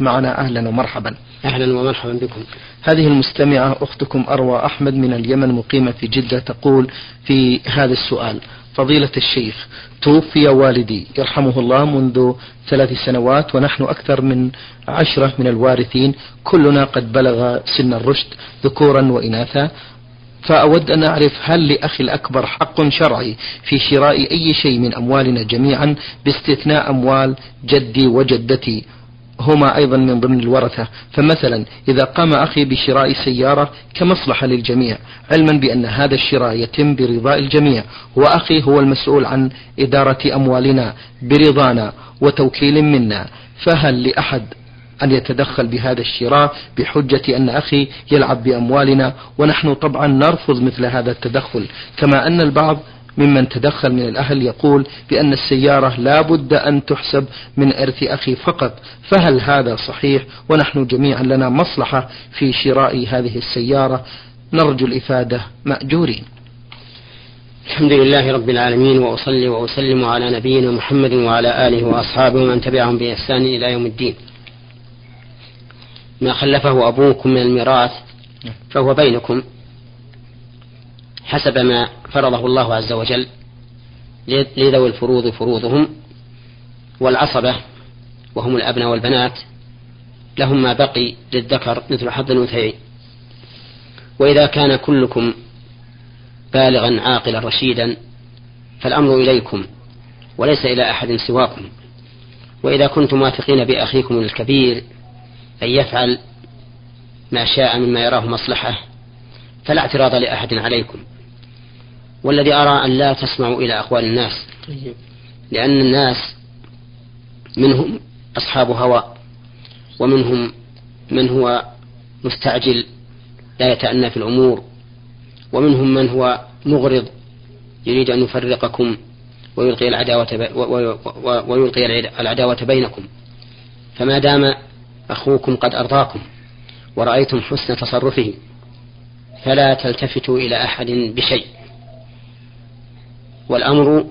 معنا أهلا ومرحبا. أهلا ومرحبا بكم. هذه المستمعة أختكم أروى أحمد من اليمن مقيمة في جدة تقول في هذا السؤال فضيلة الشيخ توفي والدي يرحمه الله منذ ثلاث سنوات ونحن أكثر من عشرة من الوارثين كلنا قد بلغ سن الرشد ذكورا وإناثا فأود أن أعرف هل لأخي الأكبر حق شرعي في شراء أي شيء من أموالنا جميعا باستثناء أموال جدي وجدتي؟ هما أيضا من ضمن الورثة. فمثلا إذا قام أخي بشراء سيارة كمصلحة للجميع علما بأن هذا الشراء يتم برضاء الجميع. وأخي هو المسؤول عن إدارة أموالنا برضانا وتوكيل منا. فهل لأحد أن يتدخل بهذا الشراء بحجة أن أخي يلعب بأموالنا؟ ونحن طبعا نرفض مثل هذا التدخل. كما أن البعض ممن تدخل من الأهل يقول بأن السيارة لا بد أن تحسب من إرث أخي فقط فهل هذا صحيح؟ ونحن جميعا لنا مصلحة في شراء هذه السيارة. نرجو الإفادة. مأجورين. الحمد لله رب العالمين وأصلي وأسلم على نبينا محمد وعلى آله وأصحابه ومن تبعهم بإحسان إلى يوم الدين. ما خلفه أبوكم من الميراث فهو بينكم. حسب ما فرضه الله عز وجل لذوي الفروض فروضهم والعصبة وهم الأبناء والبنات لهم ما بقي للذكر مثل حظ الأنثيين. وإذا كان كلكم بالغا عاقلا رشيدا فالأمر إليكم وليس إلى أحد سواكم. وإذا كنتم واثقين بأخيكم الكبير أن يفعل ما شاء مما يراه مصلحة فلا اعتراض لأحد عليكم. والذي أرى أن لا تسمعوا إلى أقوال الناس لأن الناس منهم أصحاب هوى ومنهم من هو مستعجل لا يتأنى في الأمور ومنهم من هو مغرض يريد أن يفرقكم ويلقي العداوة ويلقي العداوة بينكم. فما دام أخوكم قد أرضاكم ورأيتم حسن تصرفه فلا تلتفتوا إلى أحد بشيء. والأمر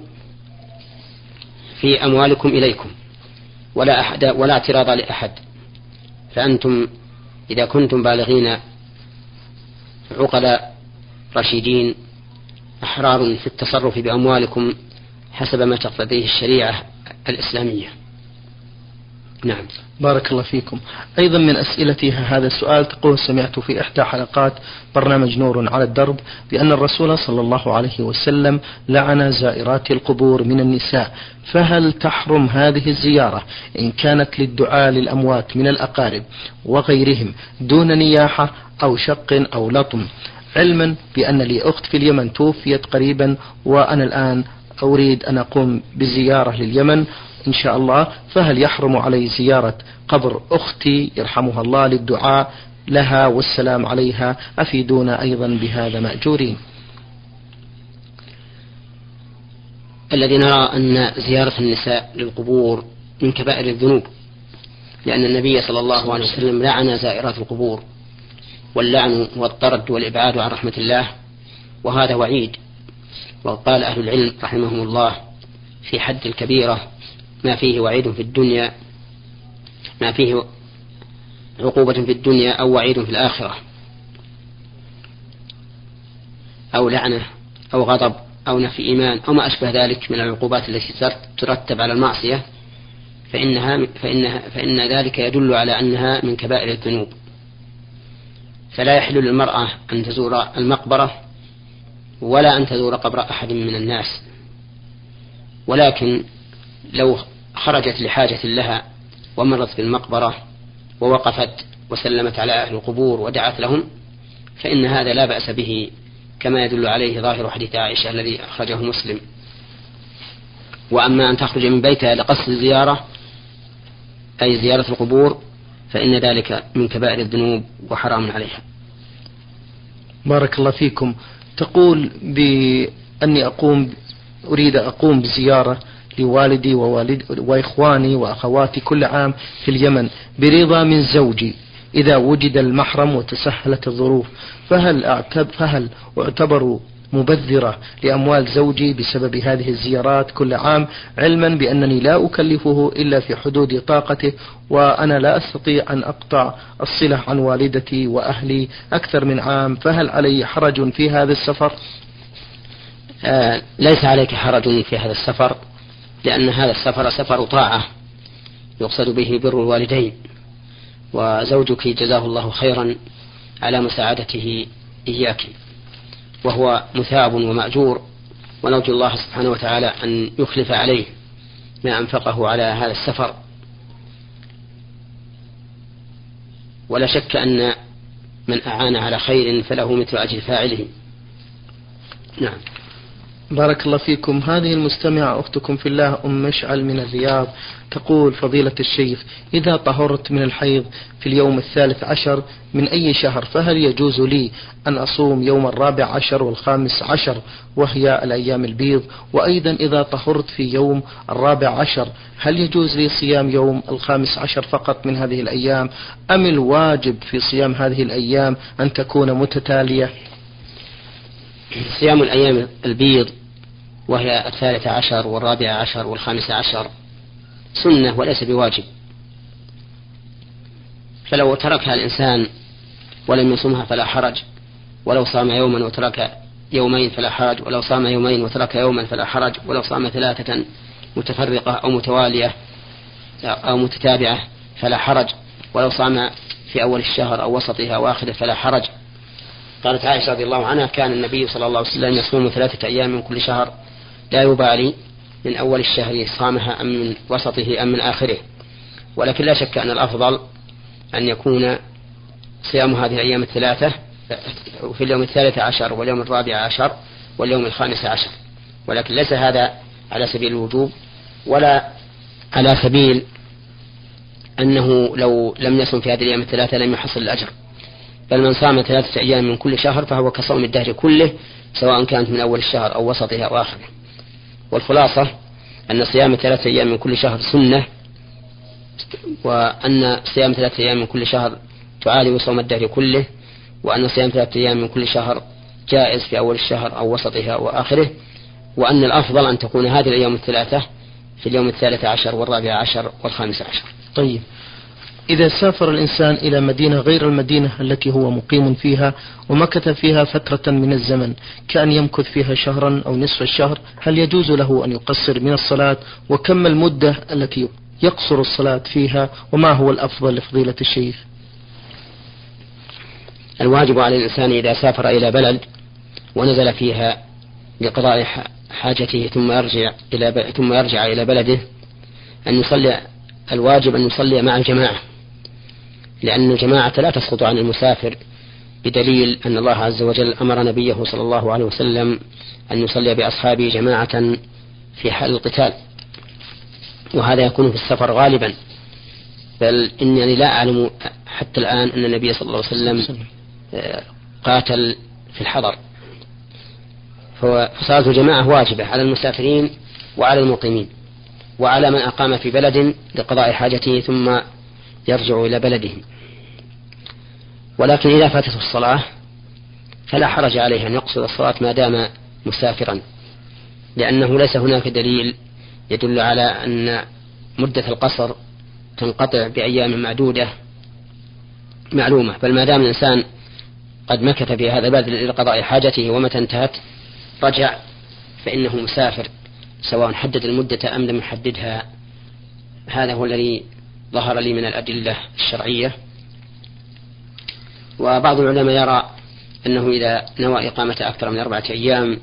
في أموالكم إليكم ولا أحد ولا اعتراض لأحد. فأنتم إذا كنتم بالغين عقلاء رشيدين أحرار في التصرف بأموالكم حسب ما تقتضيه الشريعة الإسلامية. نعم. بارك الله فيكم. أيضا من أسئلتها هذا السؤال تقول سمعت في إحدى حلقات برنامج نور على الدرب بأن الرسول صلى الله عليه وسلم لعن زائرات القبور من النساء. فهل تحرم هذه الزيارة إن كانت للدعاء للأموات من الأقارب وغيرهم دون نياحة أو شق أو لطم؟ علما بأن لي أخت في اليمن توفيت قريبا وأنا الآن أريد أن أقوم بزيارة لليمن. إن شاء الله. فهل يحرم علي زيارة قبر أختي؟ يرحمها الله للدعاء لها والسلام عليها. أفيدونا أيضا بهذا مأجورين. الذي نرى أن زيارة النساء للقبور من كبائر الذنوب لأن النبي صلى الله عليه وسلم لعن زائرات القبور واللعن والطرد والإبعاد عن رحمة الله وهذا وعيد. وقال أهل العلم رحمهم الله في حد الكبيرة ما فيه وعيد في الدنيا ما فيه عقوبة في الدنيا أو وعيد في الآخرة. أو لعنة أو غضب أو نفي إيمان أو ما أشبه ذلك من العقوبات التي ترتب على المعصية فإنها فإنها فإن ذلك يدل على أنها من كبائر الذنوب. فلا يحل للمرأة أن تزور المقبرة ولا أن تزور قبر أحد من الناس. ولكن لو خرجت لحاجة لها ومرت بالمقبرة ووقفت وسلمت على أهل القبور ودعت لهم فإن هذا لا بأس به كما يدل عليه ظاهر حديث عائشة الذي أخرجه مسلم. وأما أن تخرج من بيتها لقصد الزيارة أي زيارة القبور فإن ذلك من كبائر الذنوب وحرام عليها. بارك الله فيكم. تقول بأني أقوم أريد أقوم بزيارة لوالدي ووالد وإخواني وأخواتي كل عام في اليمن برضا من زوجي إذا وجد المحرم وتسهلت الظروف فهل أعتب فهل اعتبروا مبذرة لأموال زوجي بسبب هذه الزيارات كل عام علما بأنني لا أكلفه إلا في حدود طاقته وأنا لا أستطيع أن أقطع الصلة عن والدتي وأهلي أكثر من عام فهل علي حرج في هذا السفر؟ آه ليس عليك حرج في هذا السفر لأن هذا السفر سفر طاعة يقصد به بر الوالدين وزوجك جزاه الله خيرا على مساعدته إياك وهو مثاب ومأجور ونرجو الله سبحانه وتعالى أن يخلف عليه ما أنفقه على هذا السفر. ولا شك أن من أعان على خير فله مثل أجر فاعله. نعم. بارك الله فيكم. هذه المستمعة أختكم في الله أم مشعل من الرياض. تقول فضيلة الشيخ إذا طهرت من الحيض في اليوم الثالث عشر من أي شهر فهل يجوز لي أن أصوم يوم الرابع عشر والخامس عشر وهي الأيام البيض؟ وأيضا إذا طهرت في يوم الرابع عشر هل يجوز لي صيام يوم الخامس عشر فقط من هذه الأيام؟ أم الواجب في صيام هذه الأيام أن تكون متتالية؟ صيام الأيام البيض وهي الثالثة عشر والرابعة عشر والخامسة عشر. سنة وليس بواجب. فلو تركها الإنسان ولم يصومها فلا حرج. ولو صام يوما وترك يومين فلا حرج. ولو صام يومين وترك يوما فلا حرج. ولو صام ثلاثة متفرقة أو متوالية أو متتابعة فلا حرج. ولو صام في أول الشهر أو وسطها أو آخره فلا حرج. قالت عائشة رضي الله عنها كان النبي صلى الله عليه وسلم يصوم ثلاثة أيام من كل شهر. لا يبالي من أول الشهر صامها أم من وسطه أم من آخره. ولكن لا شك أن الأفضل أن يكون صيام هذه الأيام الثلاثة في اليوم الثالث عشر واليوم الرابع عشر واليوم الخامس عشر. ولكن ليس هذا على سبيل الوجوب ولا على سبيل أنه لو لم يصم في هذه الأيام الثلاثة لم يحصل الأجر. بل من صام ثلاثة أيام من كل شهر فهو كصوم الدهر كله سواء كانت من أول الشهر أو وسطه أو آخره. والخلاصة أن صيام ثلاثة أيام من كل شهر سنة وأن صيام ثلاثة أيام من كل شهر تعالج صوم الدهر كله وأن صيام ثلاثة أيام من كل شهر جائز في أول الشهر أو وسطها وآخره وأن الأفضل أن تكون هذه الأيام الثلاثة في اليوم الثالث عشر والرابع عشر والخامس عشر. طيب. إذا سافر الإنسان إلى مدينة غير المدينة التي هو مقيم فيها ومكث فيها فترة من الزمن كأن يمكث فيها شهرا أو نصف الشهر هل يجوز له أن يقصر من الصلاة؟ وكم المدة التي يقصر الصلاة فيها؟ وما هو الأفضل لفضيلة الشيخ؟ الواجب على الإنسان إذا سافر إلى بلد ونزل فيها لقضاء حاجته ثم يرجع إلى ثم يرجع إلى بلده أن يصلي الواجب أن يصلي مع الجماعة. لأن الجماعة لا تسقط عن المسافر بدليل أن الله عز وجل أمر نبيه صلى الله عليه وسلم أن يصلي بأصحابه جماعة في حال القتال. وهذا يكون في السفر غالبا. بل إنني لا أعلم حتى الآن أن النبي صلى الله عليه وسلم آه، قاتل في الحضر. فصلاة الجماعة واجبة على المسافرين وعلى المقيمين وعلى من أقام في بلد لقضاء حاجته ثم يرجع إلى بلده. ولكن إذا فاتته الصلاة فلا حرج عليه أن يقصد الصلاة ما دام مسافرا لأنه ليس هناك دليل يدل على أن مدة القصر تنقطع بأيام معدودة معلومة. بل ما دام الإنسان قد مكث في هذا البلد لقضاء حاجته ومتى انتهت رجع فإنه مسافر سواء حدد المدة أم لم يحددها. هذا هو الذي ظهر لي من الأدلة الشرعية. وبعض العلماء يرى أنه إذا نوى إقامة أكثر من أربعة أيام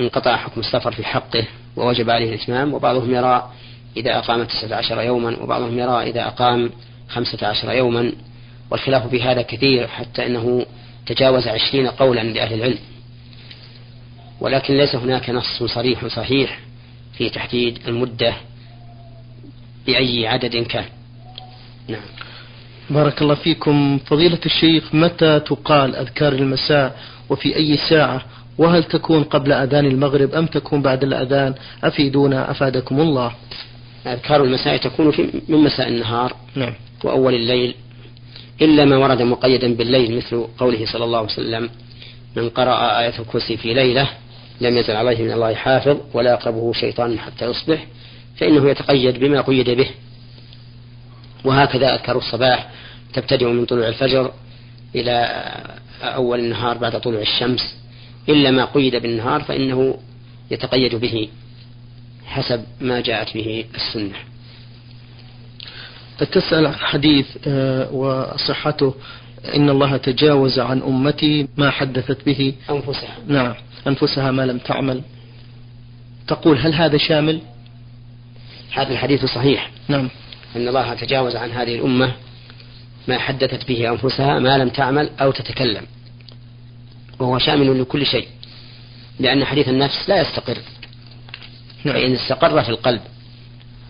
انقطع حكم السفر في حقه ووجب عليه الإتمام وبعضهم يرى إذا أقام تسعة عشر يوما وبعضهم يرى إذا أقام خمسة عشر يوما. والخلاف في هذا كثير حتى أنه تجاوز عشرين قولا لأهل العلم. ولكن ليس هناك نص صريح صحيح في تحديد المدة بأي عدد كان. نعم. بارك الله فيكم. فضيلة الشيخ متى تقال أذكار المساء وفي أي ساعة؟ وهل تكون قبل أذان المغرب أم تكون بعد الأذان؟ أفيدونا أفادكم الله. أذكار المساء تكون في من مساء النهار نعم. وأول الليل إلا ما ورد مقيدا بالليل مثل قوله صلى الله عليه وسلم من قرأ آية الكرسي في ليلة لم يزل عليه من الله حافظ ولا يقربه شيطان حتى يصبح. فإنه يتقيد بما قيد به. وهكذا أذكار الصباح تبتدئ من طلوع الفجر إلى أول النهار بعد طلوع الشمس. إلا ما قيد بالنهار فإنه يتقيد به حسب ما جاءت به السنة. تسأل عن حديث آه، وصحته إن الله تجاوز عن أمتي ما حدثت به. أنفسها. نعم أنفسها ما لم تعمل. تقول هل هذا شامل؟ هذا الحديث صحيح. نعم. أن الله تجاوز عن هذه الأمة ما حدثت به أنفسها ما لم تعمل أو تتكلم. وهو شامل لكل شيء لأن حديث النفس لا يستقر. نعم. فإن استقر في القلب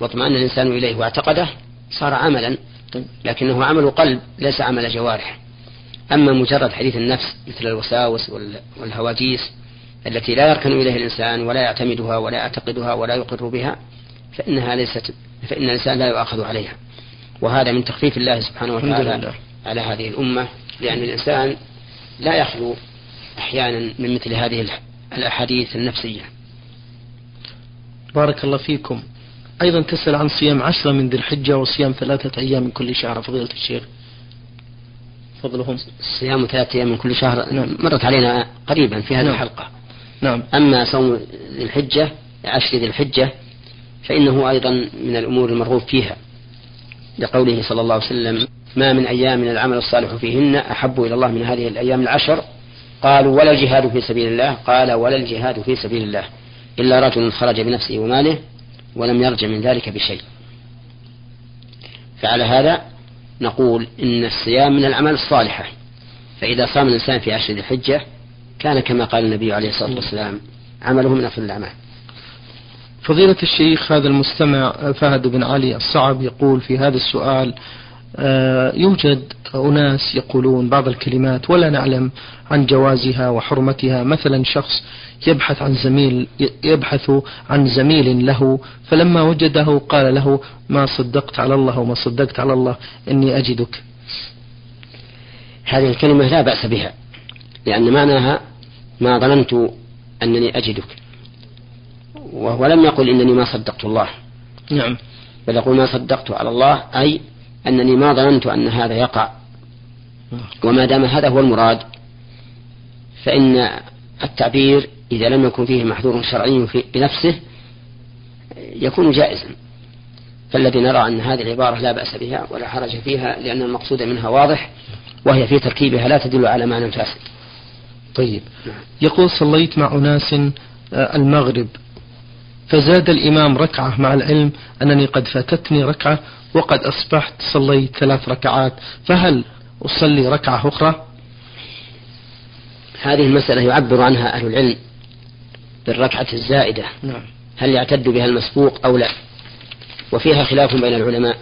واطمأن الإنسان إليه واعتقده صار عملا. لكنه عمل قلب ليس عمل جوارح. أما مجرد حديث النفس مثل الوساوس والهواجيس التي لا يركن إليها الإنسان ولا يعتمدها ولا يعتقدها ولا يقر بها فإنها ليست فإن الإنسان لا يؤاخذ عليها. وهذا من تخفيف الله سبحانه وتعالى على هذه الأمة لأن الإنسان لا يخلو أحيانا من مثل هذه الأحاديث النفسية. بارك الله فيكم. أيضا تسأل عن صيام عشرة من ذي الحجة وصيام ثلاثة أيام من كل شهر. فضيلة الشيخ. فضلهم. صيام ثلاثة أيام من كل شهر نعم. مرت علينا قريبا في هذه نعم. الحلقة. نعم. أما صوم ذي الحجة عشر ذي الحجة فإنه أيضا من الأمور المرغوب فيها لقوله صلى الله عليه وسلم ما من أيام من العمل الصالح فيهن أحب إلى الله من هذه الأيام العشر. قالوا ولا الجهاد في سبيل الله. قال ولا الجهاد في سبيل الله إلا رجل خرج بنفسه وماله ولم يرجع من ذلك بشيء. فعلى هذا نقول إن الصيام من الأعمال الصالحة. فإذا صام الإنسان في عشر الحجة كان كما قال النبي عليه الصلاة والسلام عمله من أفضل الأعمال. فضيلة الشيخ هذا المستمع فهد بن علي الصعب يقول في هذا السؤال آه، يوجد أناس يقولون بعض الكلمات ولا نعلم عن جوازها وحرمتها. مثلا شخص يبحث عن زميل يبحث عن زميل له فلما وجده قال له ما صدقت على الله وما صدقت على الله إني أجدك. هذه الكلمة لا بأس بها لأن معناها ما ظننت أنني أجدك. وهو لم يقل إنني ما صدقت الله. نعم. بل يقول ما صدقت على الله أي أنني ما ظننت أن هذا يقع. وما دام هذا هو المراد فإن التعبير إذا لم يكن فيه محذور شرعي بنفسه يكون جائزا. فالذي نرى أن هذه العبارة لا بأس بها ولا حرج فيها لأن المقصود منها واضح وهي في تركيبها لا تدل على معنى فاسد طيب. يقول صليت مع أناس آه، المغرب. فزاد الإمام ركعة مع العلم أنني قد فاتتني ركعة وقد أصبحت صليت ثلاث ركعات فهل أصلي ركعة أخرى؟ هذه المسألة يعبر عنها أهل العلم بالركعة الزائدة. نعم. هل يعتد بها المسبوق أو لا؟ وفيها خلاف بين العلماء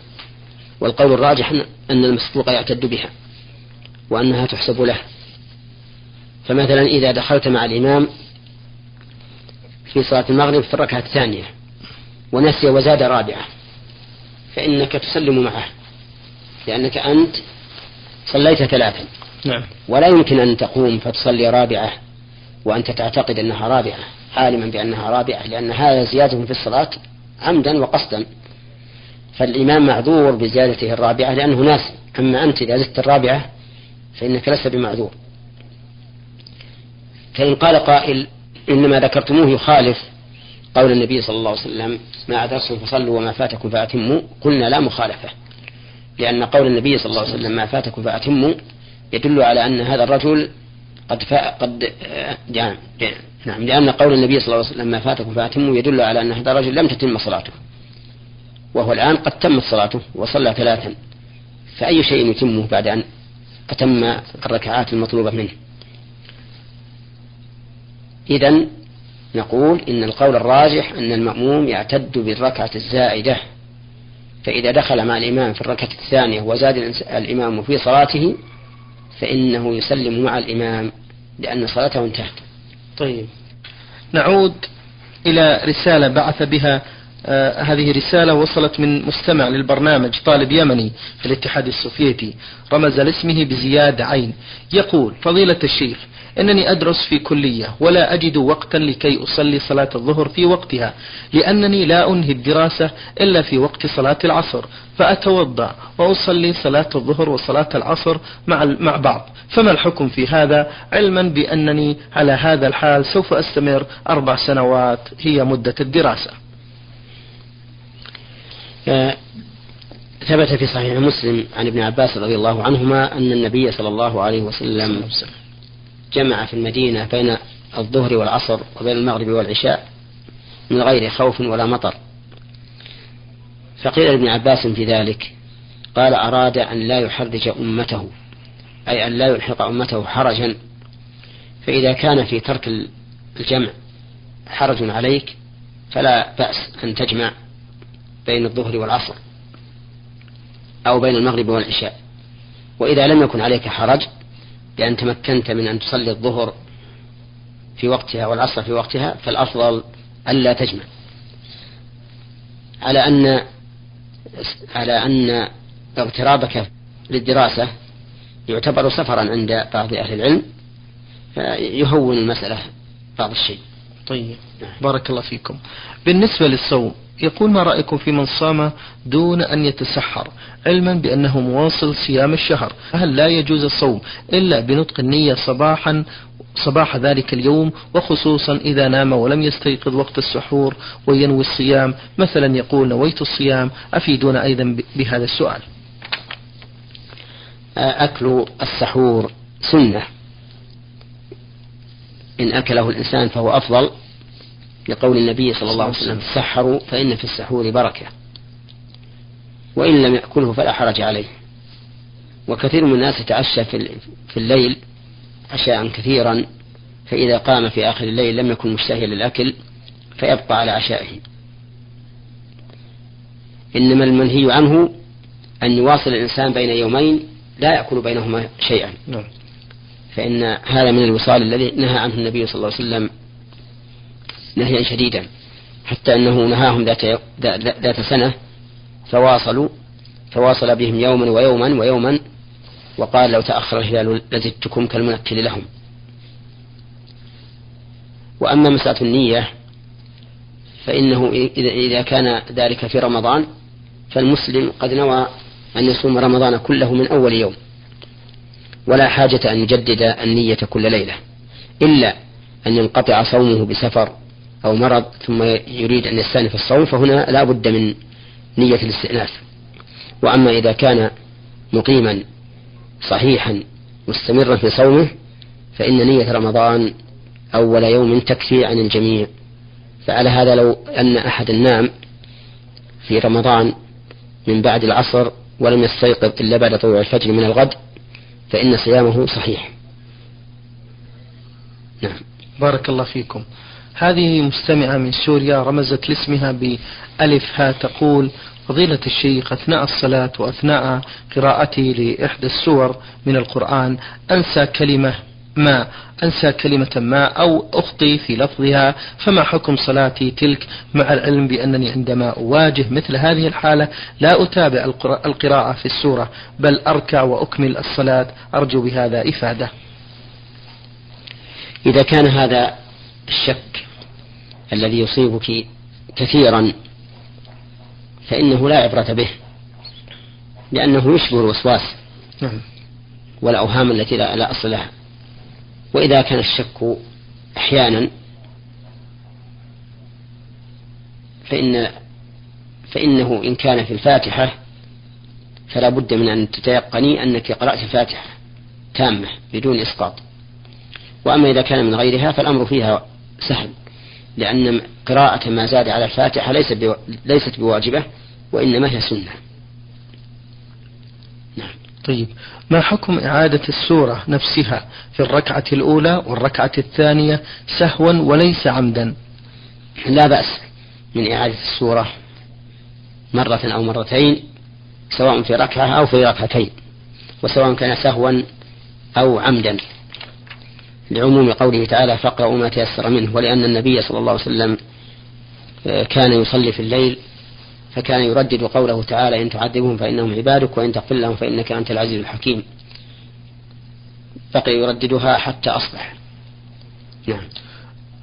والقول الراجح أن المسبوق يعتد بها وأنها تحسب له. فمثلا إذا دخلت مع الإمام في صلاة المغرب في الركعة الثانية ونسي وزاد رابعة. فإنك تسلم معه لأنك أنت صليت ثلاثا. نعم. ولا يمكن أن تقوم فتصلي رابعة وأنت تعتقد أنها رابعة عالما بأنها رابعة لأن هذا زيادة في الصلاة عمدا وقصدا. فالإمام معذور بزيادته الرابعة لأنه ناسي أما أنت إذا زدت الرابعة فإنك لست بمعذور. فإن قال قائل إنما ذكرتموه يخالف قول النبي صلى الله عليه وسلم ما أدركتم فصلوا وما فاتكم فأتموا. قلنا لا مخالفة لأن قول النبي صلى الله عليه وسلم ما فاتكم فأتموا يدل على أن هذا الرجل قد فا قد نعم نعم لأن قول النبي صلى الله عليه وسلم ما فاتكم فأتموا يدل على أن هذا الرجل لم تتم صلاته وهو الآن قد تمت صلاته وصلى ثلاثا فأي شيء يتمه بعد أن أتم الركعات المطلوبة منه؟ إذا نقول إن القول الراجح أن المأموم يعتد بالركعة الزائدة فإذا دخل مع الإمام في الركعة الثانية وزاد الإمام في صلاته فإنه يسلم مع الإمام لأن صلاته انتهت. طيب. نعود إلى رسالة بعث بها هذه رسالة وصلت من مستمع للبرنامج طالب يمني في الاتحاد السوفيتي رمز لاسمه بزياد عين. يقول فضيلة الشيخ إنني أدرس في كلية ولا أجد وقتا لكي أصلي صلاة الظهر في وقتها لأنني لا أنهي الدراسة إلا في وقت صلاة العصر فأتوضأ وأصلي صلاة الظهر وصلاة العصر مع مع بعض. فما الحكم في هذا؟ علما بأنني على هذا الحال سوف أستمر أربع سنوات هي مدة الدراسة. ثبت في صحيح مسلم عن ابن عباس رضي الله عنهما أن النبي صلى الله عليه وسلم جمع في المدينة بين الظهر والعصر وبين المغرب والعشاء من غير خوف ولا مطر. فقيل لابن عباس في ذلك قال أراد أن لا يحرج أمته أي أن لا يلحق أمته حرجا فإذا كان في ترك الجمع حرج عليك فلا بأس أن تجمع. بين الظهر والعصر أو بين المغرب والعشاء. وإذا لم يكن عليك حرج بأن تمكنت من أن تصلي الظهر في وقتها والعصر في وقتها فالأفضل ألا تجمع. على أن على أن اغترابك للدراسة يعتبر سفرا عند بعض أهل العلم فيهون المسألة بعض الشيء. طيب. نعم. بارك الله فيكم. بالنسبة للصوم يقول ما رأيكم في من صام دون أن يتسحر؟ علما بأنه مواصل صيام الشهر. هل لا يجوز الصوم إلا بنطق النية صباحا صباح ذلك اليوم وخصوصا إذا نام ولم يستيقظ وقت السحور وينوي الصيام؟ مثلا يقول نويت الصيام أفيدونا أيضا بهذا السؤال. أكل السحور سنة. إن أكله الإنسان فهو أفضل. لقول النبي صلى الله عليه وسلم سحروا فإن في السحور بركة وإن لم يأكله فلا حرج عليه. وكثير من الناس يتعشى في الليل عشاء كثيرا فإذا قام في آخر الليل لم يكن مشتهيا للأكل فيبقى على عشائه. إنما المنهي عنه أن يواصل الإنسان بين يومين لا يأكل بينهما شيئا. نعم. فإن هذا من الوصال الذي نهى عنه النبي صلى الله عليه وسلم نهيا شديدا حتى أنه نهاهم ذات, ذات سنة فواصلوا فواصل بهم يوما ويوما ويوما وقال لو تأخر الهلال لزدتكم كالمنكل لهم. وأما مسألة النية فإنه إذا كان ذلك في رمضان فالمسلم قد نوى أن يصوم رمضان كله من أول يوم. ولا حاجة أن يجدد النية كل ليلة إلا أن ينقطع صومه بسفر أو مرض ثم يريد أن يستأنف الصوم فهنا لا بد من نية الاستئناف. وأما إذا كان مقيما صحيحا مستمرا في صومه فإن نية رمضان أول يوم تكفي عن الجميع. فعلى هذا لو أن أحد نام في رمضان من بعد العصر ولم يستيقظ إلا بعد طلوع الفجر من الغد فإن صيامه صحيح. نعم. بارك الله فيكم. هذه مستمعة من سوريا رمزت لاسمها بألف ها تقول فضيلة الشيخ أثناء الصلاة وأثناء قراءتي لإحدى السور من القرآن أنسى كلمة ما أنسى كلمة ما أو أخطي في لفظها فما حكم صلاتي تلك مع العلم بأنني عندما أواجه مثل هذه الحالة لا أتابع القراءة في السورة بل أركع وأكمل الصلاة أرجو بهذا إفادة. إذا كان هذا الشك الذي يصيبك كثيرا فإنه لا عبرة به لأنه يشبه الوسواس نعم. والأوهام التي لا, لا أصل لها. وإذا كان الشك أحيانا فإن فإنه إن كان في الفاتحة فلا بد من أن تتيقني أنك قرأت الفاتحة تامة بدون إسقاط. وأما إذا كان من غيرها فالأمر فيها سهل. لأن قراءة ما زاد على الفاتحة ليست ليست بواجبة وإنما هي سنة. نعم. طيب. ما حكم إعادة السورة نفسها في الركعة الأولى والركعة الثانية سهوا وليس عمدا؟ لا بأس من إعادة السورة مرة أو مرتين سواء في ركعة أو في ركعتين وسواء كان سهوا أو عمدا. لعموم قوله تعالى فاقرأوا ما تيسر منه ولأن النبي صلى الله عليه وسلم كان يصلي في الليل فكان يردد قوله تعالى إن تعذبهم فإنهم عبادك وإن تغفر لهم فإنك أنت العزيز الحكيم. بقي يرددها حتى أصبح. نعم.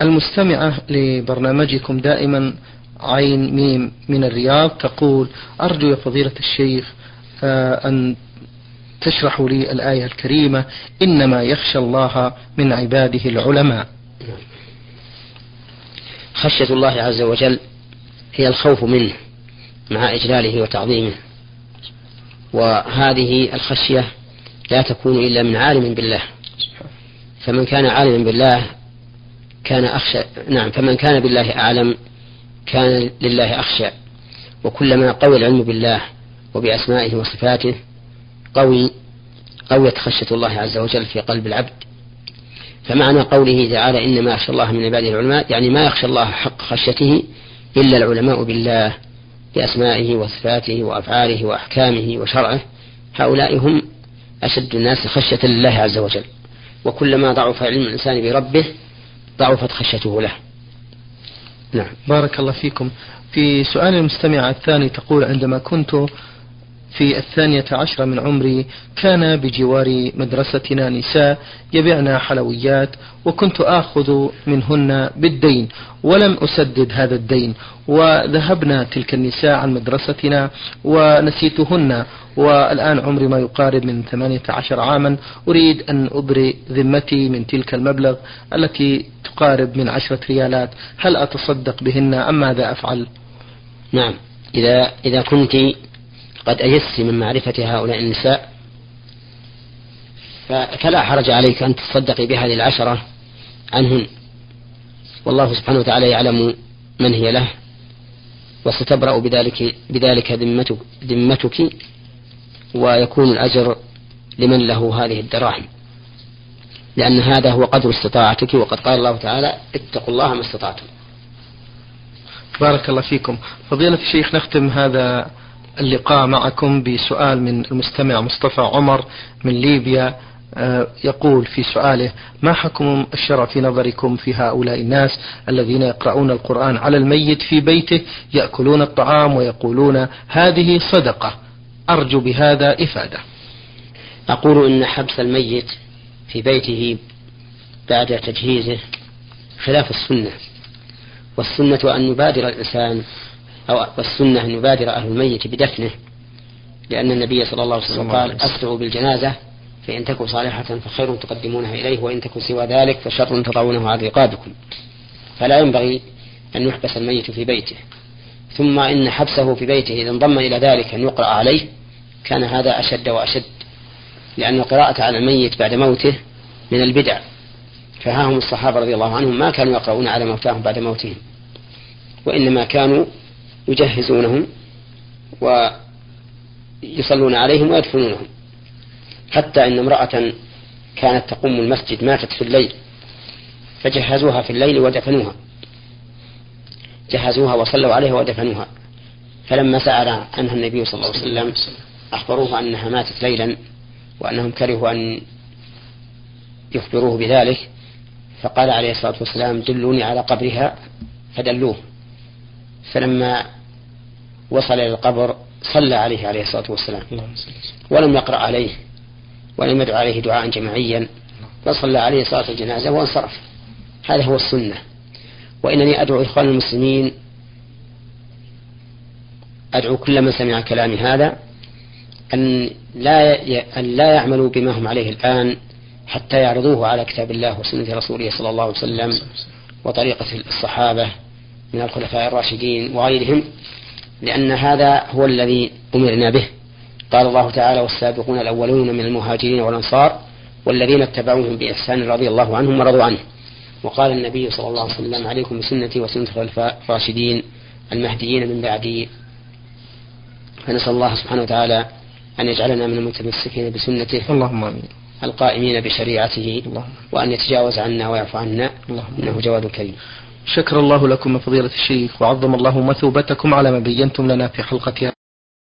المستمعة لبرنامجكم دائما عين ميم من الرياض تقول أرجو يا فضيلة الشيخ آه، أن تشرحوا لي الآية الكريمة إنما يخشى الله من عباده العلماء. خشية الله عز وجل هي الخوف منه مع إجلاله وتعظيمه. وهذه الخشية لا تكون إلا من عالم بالله. فمن كان عالما بالله كان أخشى نعم فمن كان بالله أعلم كان لله أخشى. وكلما قوي العلم بالله وبأسمائه وصفاته قوي قويت خشية الله عز وجل في قلب العبد. فمعنى قوله تعالى إنما يخشى الله من عباده العلماء يعني ما يخشى الله حق خشيته إلا العلماء بالله بأسمائه وصفاته وأفعاله وأحكامه وشرعه. هؤلاء هم أشد الناس خشية لله عز وجل. وكلما ضعف علم الإنسان بربه ضعفت خشيته له. نعم. بارك الله فيكم. في سؤال المستمع الثاني تقول عندما كنت في الثانية عشرة من عمري كان بجوار مدرستنا نساء يبيعن حلويات وكنت آخذ منهن بالدين ولم أسدد هذا الدين وذهبنا تلك النساء عن مدرستنا ونسيتهن والآن عمري ما يقارب من ثمانية عشر عاما أريد أن أبرئ ذمتي من تلك المبلغ التي تقارب من عشرة ريالات. هل أتصدق بهن أم ماذا أفعل؟ نعم. إذا إذا كنت قد أيست من معرفة هؤلاء النساء فلا حرج عليك أن تصدقي بهذه العشرة عنهن. والله سبحانه وتعالى يعلم من هي له وستبرأ بذلك بذلك ذمتك, ذمتك ويكون الأجر لمن له هذه الدراهم. لأن هذا هو قدر استطاعتك وقد قال الله تعالى اتقوا الله ما استطعتم. بارك الله فيكم. فضيلة الشيخ نختم هذا اللقاء معكم بسؤال من المستمع مصطفى عمر من ليبيا. آه، يقول في سؤاله ما حكم الشرع في نظركم في هؤلاء الناس الذين يقرؤون القرآن على الميت في بيته يأكلون الطعام ويقولون هذه صدقة أرجو بهذا إفادة. أقول إن حبس الميت في بيته بعد تجهيزه خلاف السنة والسنة أن يبادر الإنسان أو والسنة أن يبادر أهل الميت بدفنه لأن النبي صلى الله عليه وسلم قال أسرعوا بالجنازة فإن تكن صالحة فخير تقدمونها إليه وإن تكن سوى ذلك فشر تضعونه على رقابكم. فلا ينبغي أن يحبس الميت في بيته. ثم إن حبسه في بيته إذا انضم إلى ذلك أن يقرأ عليه كان هذا أشد وأشد لأن القراءة على الميت بعد موته من البدع. فها هم الصحابة رضي الله عنهم ما كانوا يقرؤون على موتاهم بعد موتهم وإنما كانوا يجهزونهم ويصلون عليهم ويدفنونهم. حتى إن امرأة كانت تقوم المسجد ماتت في الليل فجهزوها في الليل ودفنوها. جهزوها وصلوا عليها ودفنوها. فلما سأل عنها النبي صلى الله عليه وسلم أخبروه أنها ماتت ليلا وأنهم كرهوا أن يخبروه بذلك فقال عليه الصلاة والسلام دلوني على قبرها فدلوه. فلما وصل إلى القبر صلى عليه عليه الصلاة والسلام. ولم يقرأ عليه ولم يدعو عليه دعاء جماعيا بل صلى عليه صلاة الجنازة وانصرف. هذا هو السنة. وإنني أدعو إخوان المسلمين أدعو كل من سمع كلامي هذا أن لا أن لا يعملوا بما هم عليه الآن حتى يعرضوه على كتاب الله وسنة رسوله صلى الله عليه وسلم. وطريقة الصحابة. من الخلفاء الراشدين وغيرهم لأن هذا هو الذي أمرنا به قال الله تعالى والسابقون الأولون من المهاجرين والأنصار والذين اتبعوهم بإحسان رضي الله عنهم ورضوا عنه وقال النبي صلى الله عليه وسلم عليكم بسنتي وسنة الخلفاء الراشدين المهديين من بعدي فنسأل الله سبحانه وتعالى أن يجعلنا من المتمسكين بسنته اللهم آمين القائمين بشريعته اللهم. وأن يتجاوز عنا ويعفو عنا اللهم. إنه جواد كريم شكر الله لكم فضيلة الشيخ وعظم الله مثوبتكم على ما بينتم لنا في حلقة